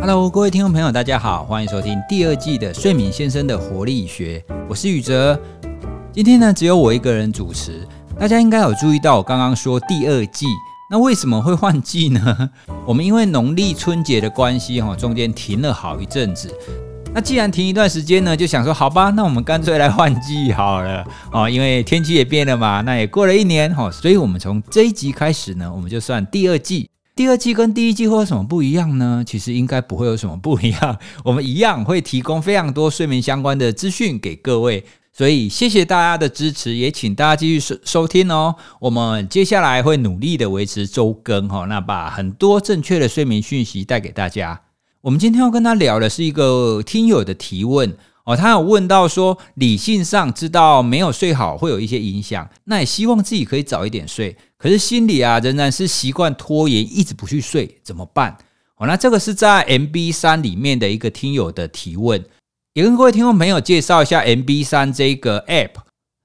Hello，各位听众朋友，大家好，欢迎收听第二季的《睡眠先生的活力学》，我是宇哲。今天呢，只有我一个人主持。大家应该有注意到，我刚刚说第二季，那为什么会换季呢？我们因为农历春节的关系，哈，中间停了好一阵子。那既然停一段时间呢，就想说，好吧，那我们干脆来换季好了哦，因为天气也变了嘛，那也过了一年哈，所以我们从这一集开始呢，我们就算第二季。第二季跟第一季会有什么不一样呢？其实应该不会有什么不一样，我们一样会提供非常多睡眠相关的资讯给各位，所以谢谢大家的支持，也请大家继续收收听哦。我们接下来会努力的维持周更哈，那把很多正确的睡眠讯息带给大家。我们今天要跟他聊的是一个听友的提问。哦，他有问到说，理性上知道没有睡好会有一些影响，那也希望自己可以早一点睡，可是心里啊仍然是习惯拖延，一直不去睡，怎么办？哦，那这个是在 MB 三里面的一个听友的提问，也跟各位听众朋友介绍一下 MB 三这个 App，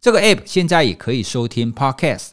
这个 App 现在也可以收听 Podcast，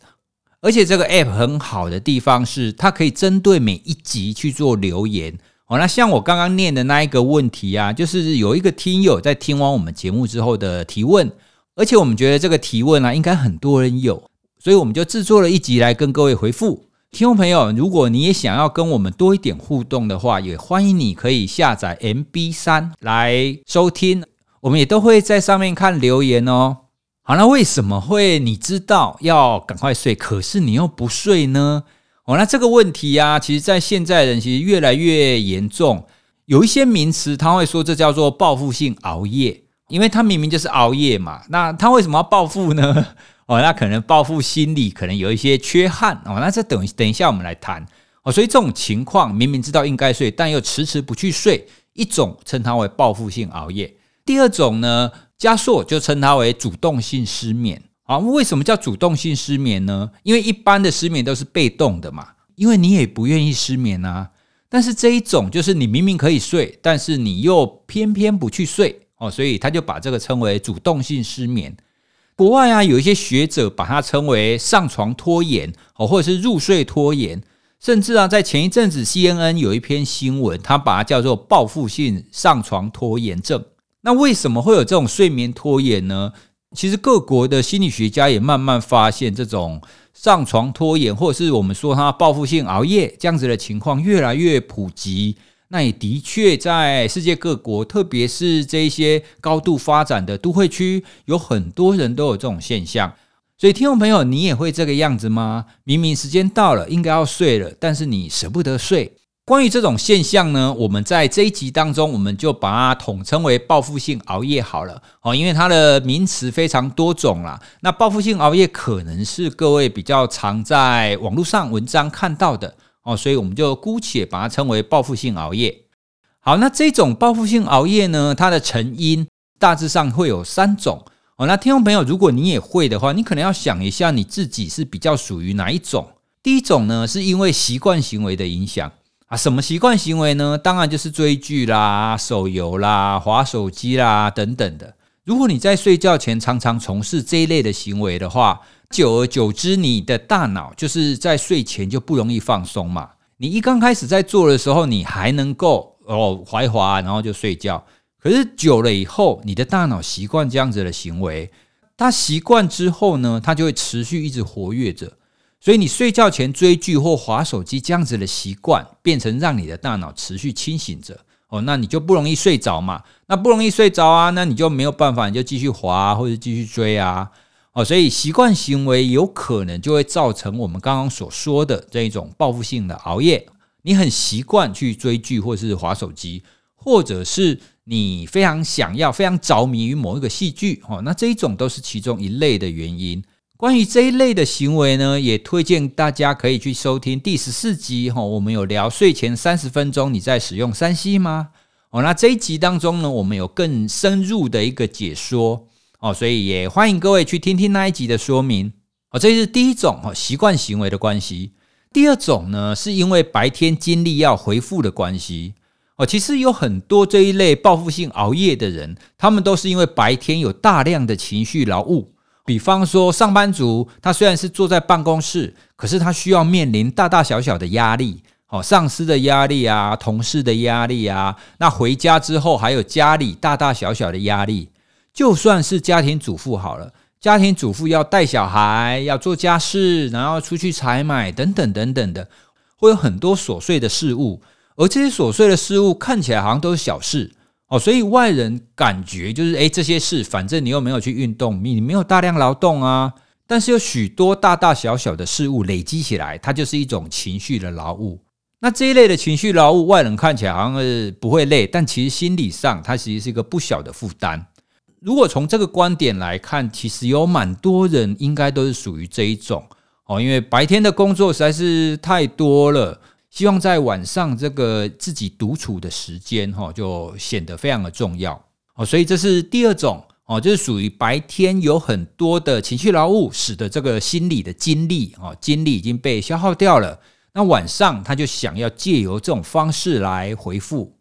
而且这个 App 很好的地方是，它可以针对每一集去做留言。哦，那像我刚刚念的那一个问题啊，就是有一个听友在听完我们节目之后的提问，而且我们觉得这个提问啊，应该很多人有，所以我们就制作了一集来跟各位回复。听众朋友，如果你也想要跟我们多一点互动的话，也欢迎你可以下载 MB 三来收听，我们也都会在上面看留言哦。好，那为什么会你知道要赶快睡，可是你又不睡呢？哦，那这个问题呀，其实，在现在人其实越来越严重。有一些名词，他会说这叫做报复性熬夜，因为他明明就是熬夜嘛。那他为什么要报复呢？哦，那可能报复心理可能有一些缺憾哦。那这等等一下我们来谈哦。所以这种情况，明明知道应该睡，但又迟迟不去睡，一种称它为报复性熬夜。第二种呢，加速就称它为主动性失眠。啊，为什么叫主动性失眠呢？因为一般的失眠都是被动的嘛，因为你也不愿意失眠啊。但是这一种就是你明明可以睡，但是你又偏偏不去睡哦，所以他就把这个称为主动性失眠。国外啊，有一些学者把它称为上床拖延哦，或者是入睡拖延，甚至啊，在前一阵子 CNN 有一篇新闻，他把它叫做报复性上床拖延症。那为什么会有这种睡眠拖延呢？其实各国的心理学家也慢慢发现，这种上床拖延，或者是我们说他报复性熬夜这样子的情况越来越普及。那也的确在世界各国，特别是这些高度发展的都会区，有很多人都有这种现象。所以，听众朋友，你也会这个样子吗？明明时间到了，应该要睡了，但是你舍不得睡。关于这种现象呢，我们在这一集当中，我们就把它统称为报复性熬夜好了哦，因为它的名词非常多种啦。那报复性熬夜可能是各位比较常在网络上文章看到的哦，所以我们就姑且把它称为报复性熬夜。好，那这种报复性熬夜呢，它的成因大致上会有三种哦。那听众朋友，如果你也会的话，你可能要想一下你自己是比较属于哪一种。第一种呢，是因为习惯行为的影响。啊，什么习惯行为呢？当然就是追剧啦、手游啦、划手机啦等等的。如果你在睡觉前常常从事这一类的行为的话，久而久之，你的大脑就是在睡前就不容易放松嘛。你一刚开始在做的时候，你还能够哦怀滑，然后就睡觉。可是久了以后，你的大脑习惯这样子的行为，它习惯之后呢，它就会持续一直活跃着。所以你睡觉前追剧或划手机这样子的习惯，变成让你的大脑持续清醒着哦，那你就不容易睡着嘛。那不容易睡着啊，那你就没有办法，你就继续划或者继续追啊。哦，所以习惯行为有可能就会造成我们刚刚所说的这一种报复性的熬夜。你很习惯去追剧或是划手机，或者是你非常想要、非常着迷于某一个戏剧哦，那这一种都是其中一类的原因。关于这一类的行为呢，也推荐大家可以去收听第十四集哈。我们有聊睡前三十分钟你在使用三 C 吗？哦，那这一集当中呢，我们有更深入的一个解说哦，所以也欢迎各位去听听那一集的说明哦。这是第一种哦，习惯行为的关系。第二种呢，是因为白天精力要回复的关系哦。其实有很多这一类报复性熬夜的人，他们都是因为白天有大量的情绪劳务。比方说，上班族他虽然是坐在办公室，可是他需要面临大大小小的压力，哦，上司的压力啊，同事的压力啊，那回家之后还有家里大大小小的压力，就算是家庭主妇好了，家庭主妇要带小孩，要做家事，然后出去采买等等等等的，会有很多琐碎的事物，而这些琐碎的事物看起来好像都是小事哦，所以外人感觉就是，诶，这些事反正你又没有去运动，你没有大量劳动啊，但是有许多大大小小的事物累积起来，它就是一种情绪的劳务。那这一类的情绪劳务，外人看起来好像是不会累，但其实心理上它其实是一个不小的负担。如果从这个观点来看，其实有蛮多人应该都是属于这一种哦，因为白天的工作实在是太多了，希望在晚上这个自己独处的时间哈，就显得非常的重要哦。所以这是第二种哦，就是属于白天有很多的情绪劳务，使得这个心理的精力哦，精力已经被消耗掉了。那晚上他就想要借由这种方式来回复。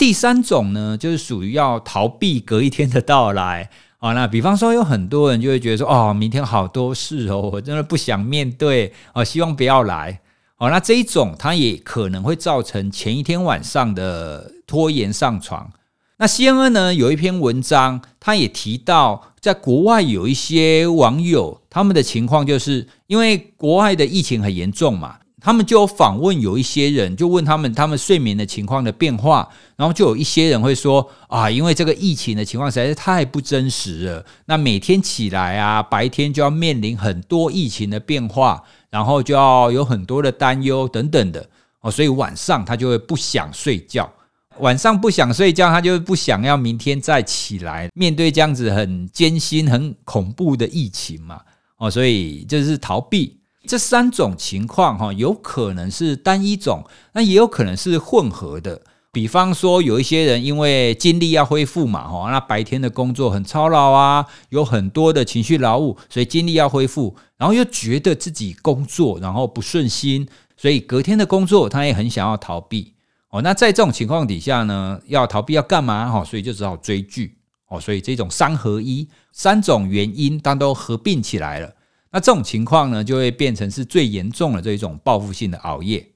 第三种呢，就是属于要逃避隔一天的到来啊。那比方说，有很多人就会觉得说，哦，明天好多事哦，我真的不想面对哦，希望不要来哦。那这一种，它也可能会造成前一天晚上的拖延上床。那 C N N 呢有一篇文章，他也提到，在国外有一些网友，他们的情况就是因为国外的疫情很严重嘛。他们就有访问有一些人，就问他们他们睡眠的情况的变化，然后就有一些人会说啊，因为这个疫情的情况实在是太不真实了，那每天起来啊，白天就要面临很多疫情的变化，然后就要有很多的担忧等等的哦，所以晚上他就会不想睡觉，晚上不想睡觉，他就不想要明天再起来面对这样子很艰辛、很恐怖的疫情嘛哦，所以就是逃避。这三种情况哈，有可能是单一种，那也有可能是混合的。比方说，有一些人因为精力要恢复嘛，哈，那白天的工作很操劳啊，有很多的情绪劳务，所以精力要恢复，然后又觉得自己工作然后不顺心，所以隔天的工作他也很想要逃避。哦，那在这种情况底下呢，要逃避要干嘛？哈，所以就只好追剧。哦，所以这种三合一，三种原因当都合并起来了。那这种情况呢，就会变成是最严重的这一种报复性的熬夜。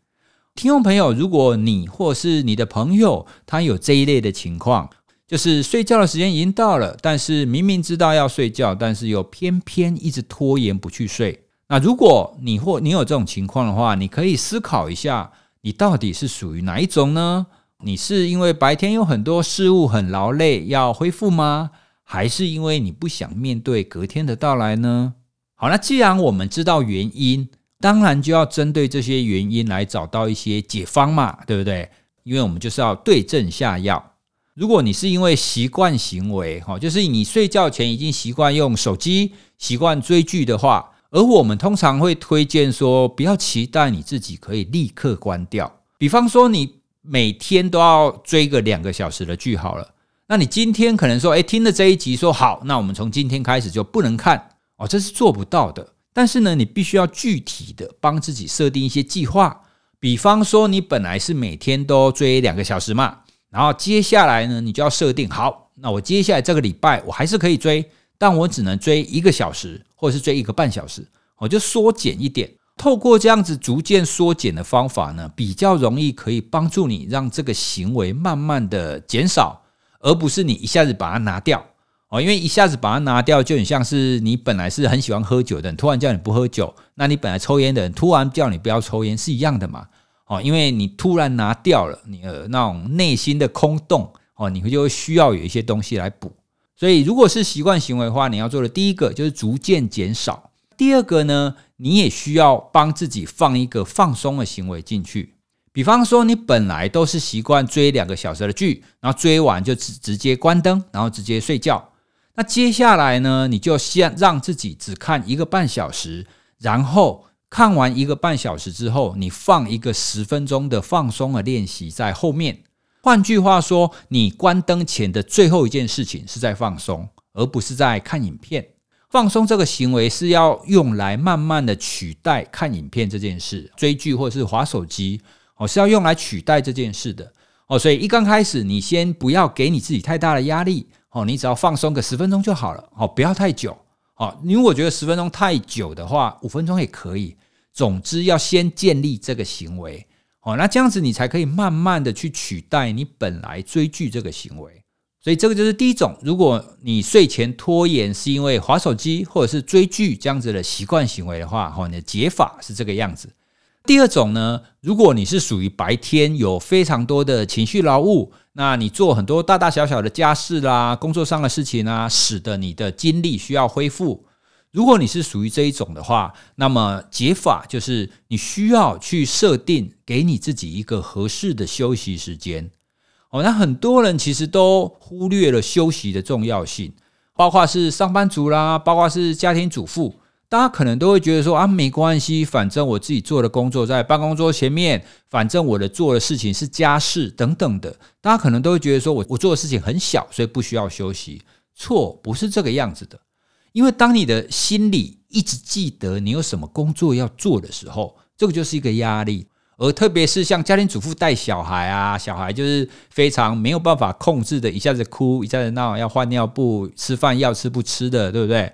听众朋友，如果你或是你的朋友他有这一类的情况，就是睡觉的时间已经到了，但是明明知道要睡觉，但是又偏偏一直拖延不去睡。那如果你或你有这种情况的话，你可以思考一下，你到底是属于哪一种呢？你是因为白天有很多事物很劳累要恢复吗？还是因为你不想面对隔天的到来呢？好，那既然我们知道原因，当然就要针对这些原因来找到一些解方嘛，对不对？因为我们就是要对症下药。如果你是因为习惯行为，哈，就是你睡觉前已经习惯用手机、习惯追剧的话，而我们通常会推荐说，不要期待你自己可以立刻关掉。比方说，你每天都要追个两个小时的剧好了，那你今天可能说，哎，听了这一集说好，那我们从今天开始就不能看。哦，这是做不到的。但是呢，你必须要具体的帮自己设定一些计划。比方说，你本来是每天都追两个小时嘛，然后接下来呢，你就要设定好，那我接下来这个礼拜我还是可以追，但我只能追一个小时，或者是追一个半小时，我就缩减一点。透过这样子逐渐缩减的方法呢，比较容易可以帮助你让这个行为慢慢的减少，而不是你一下子把它拿掉。哦，因为一下子把它拿掉，就很像是你本来是很喜欢喝酒的人，突然叫你不喝酒；那你本来抽烟的人，突然叫你不要抽烟，是一样的嘛？哦，因为你突然拿掉了你的那种内心的空洞，哦，你会就会需要有一些东西来补。所以，如果是习惯行为的话，你要做的第一个就是逐渐减少；第二个呢，你也需要帮自己放一个放松的行为进去。比方说，你本来都是习惯追两个小时的剧，然后追完就直直接关灯，然后直接睡觉。那接下来呢？你就先让自己只看一个半小时，然后看完一个半小时之后，你放一个十分钟的放松的练习在后面。换句话说，你关灯前的最后一件事情是在放松，而不是在看影片。放松这个行为是要用来慢慢的取代看影片这件事，追剧或是划手机哦，是要用来取代这件事的哦。所以一刚开始，你先不要给你自己太大的压力。哦，你只要放松个十分钟就好了，哦，不要太久，哦，因为我觉得十分钟太久的话，五分钟也可以。总之要先建立这个行为，哦，那这样子你才可以慢慢的去取代你本来追剧这个行为。所以这个就是第一种，如果你睡前拖延是因为划手机或者是追剧这样子的习惯行为的话，哦，你的解法是这个样子。第二种呢，如果你是属于白天有非常多的情绪劳务，那你做很多大大小小的家事啦、工作上的事情啊，使得你的精力需要恢复。如果你是属于这一种的话，那么解法就是你需要去设定给你自己一个合适的休息时间。哦，那很多人其实都忽略了休息的重要性，包括是上班族啦，包括是家庭主妇，大家可能都会觉得说啊，没关系，反正我自己做的工作在办公桌前面，反正我的做的事情是家事等等的，大家可能都会觉得说我我做的事情很小，所以不需要休息。错，不是这个样子的，因为当你的心里一直记得你有什么工作要做的时候，这个就是一个压力。而特别是像家庭主妇带小孩啊，小孩就是非常没有办法控制的，一下子哭，一下子闹，要换尿布，吃饭要吃不吃的，对不对？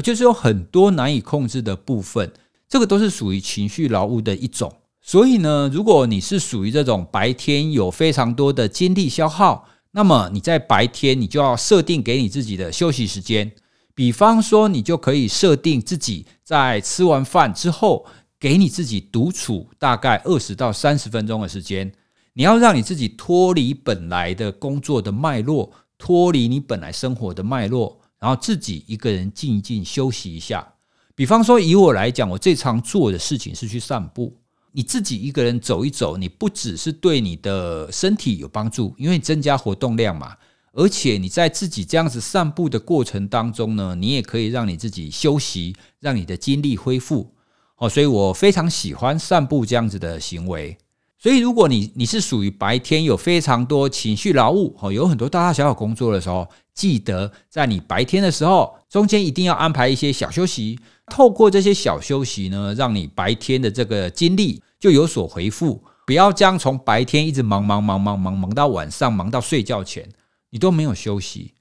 就是有很多难以控制的部分，这个都是属于情绪劳务的一种。所以呢，如果你是属于这种白天有非常多的精力消耗，那么你在白天你就要设定给你自己的休息时间，比方说你就可以设定自己在吃完饭之后。给你自己独处大概二十到三十分钟的时间，你要让你自己脱离本来的工作的脉络，脱离你本来生活的脉络，然后自己一个人静一静休息一下。比方说，以我来讲，我最常做的事情是去散步。你自己一个人走一走，你不只是对你的身体有帮助，因为增加活动量嘛，而且你在自己这样子散步的过程当中呢，你也可以让你自己休息，让你的精力恢复。哦，所以我非常喜欢散步这样子的行为。所以，如果你你是属于白天有非常多情绪劳务，哦，有很多大大小小工作的时候，记得在你白天的时候，中间一定要安排一些小休息。透过这些小休息呢，让你白天的这个精力就有所回复。不要这样从白天一直忙忙忙忙忙忙到晚上，忙到睡觉前，你都没有休息。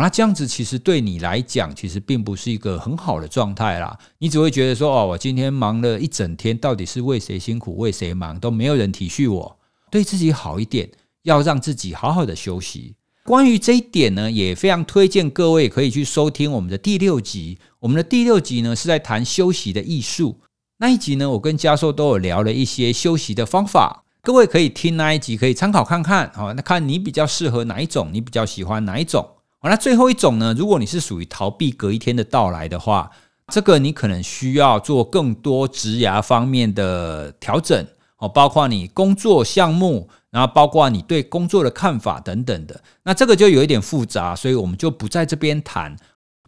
那这样子其实对你来讲，其实并不是一个很好的状态啦。你只会觉得说，哦，我今天忙了一整天，到底是为谁辛苦，为谁忙，都没有人体恤我。对自己好一点，要让自己好好的休息。关于这一点呢，也非常推荐各位可以去收听我们的第六集。我们的第六集呢是在谈休息的艺术。那一集呢，我跟教授都有聊了一些休息的方法，各位可以听那一集，可以参考看看。哦，那看你比较适合哪一种，你比较喜欢哪一种。好那最后一种呢？如果你是属于逃避隔一天的到来的话，这个你可能需要做更多职涯方面的调整哦，包括你工作项目，然后包括你对工作的看法等等的。那这个就有一点复杂，所以我们就不在这边谈。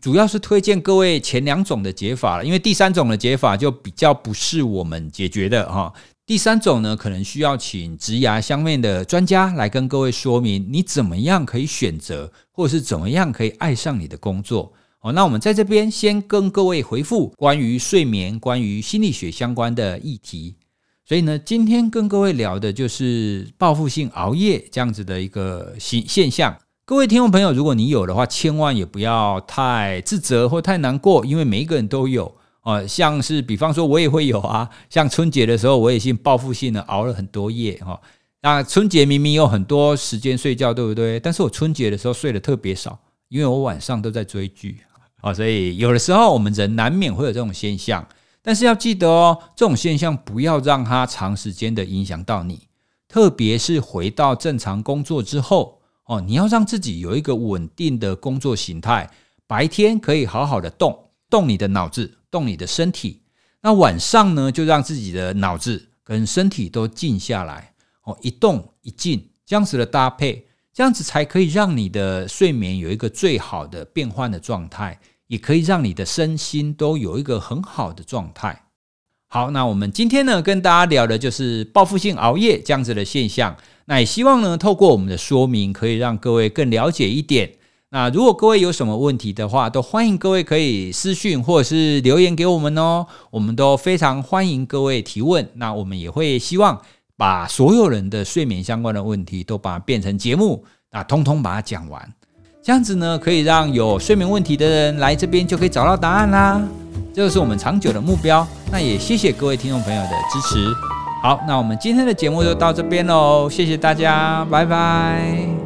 主要是推荐各位前两种的解法了，因为第三种的解法就比较不是我们解决的哈。第三种呢，可能需要请职涯相面的专家来跟各位说明，你怎么样可以选择，或者是怎么样可以爱上你的工作。好，那我们在这边先跟各位回复关于睡眠、关于心理学相关的议题。所以呢，今天跟各位聊的就是报复性熬夜这样子的一个现现象。各位听众朋友，如果你有的话，千万也不要太自责或太难过，因为每一个人都有。哦，像是比方说，我也会有啊。像春节的时候，我也性报复性的熬了很多夜哈。那春节明明有很多时间睡觉，对不对？但是我春节的时候睡得特别少，因为我晚上都在追剧啊。所以有的时候我们人难免会有这种现象，但是要记得哦，这种现象不要让它长时间的影响到你。特别是回到正常工作之后哦，你要让自己有一个稳定的工作形态，白天可以好好的动动你的脑子。动你的身体，那晚上呢，就让自己的脑子跟身体都静下来哦，一动一静这样子的搭配，这样子才可以让你的睡眠有一个最好的变换的状态，也可以让你的身心都有一个很好的状态。好，那我们今天呢，跟大家聊的就是报复性熬夜这样子的现象，那也希望呢，透过我们的说明，可以让各位更了解一点。那如果各位有什么问题的话，都欢迎各位可以私讯或者是留言给我们哦，我们都非常欢迎各位提问。那我们也会希望把所有人的睡眠相关的问题都把它变成节目，那通通把它讲完，这样子呢，可以让有睡眠问题的人来这边就可以找到答案啦。这个是我们长久的目标。那也谢谢各位听众朋友的支持。好，那我们今天的节目就到这边喽，谢谢大家，拜拜。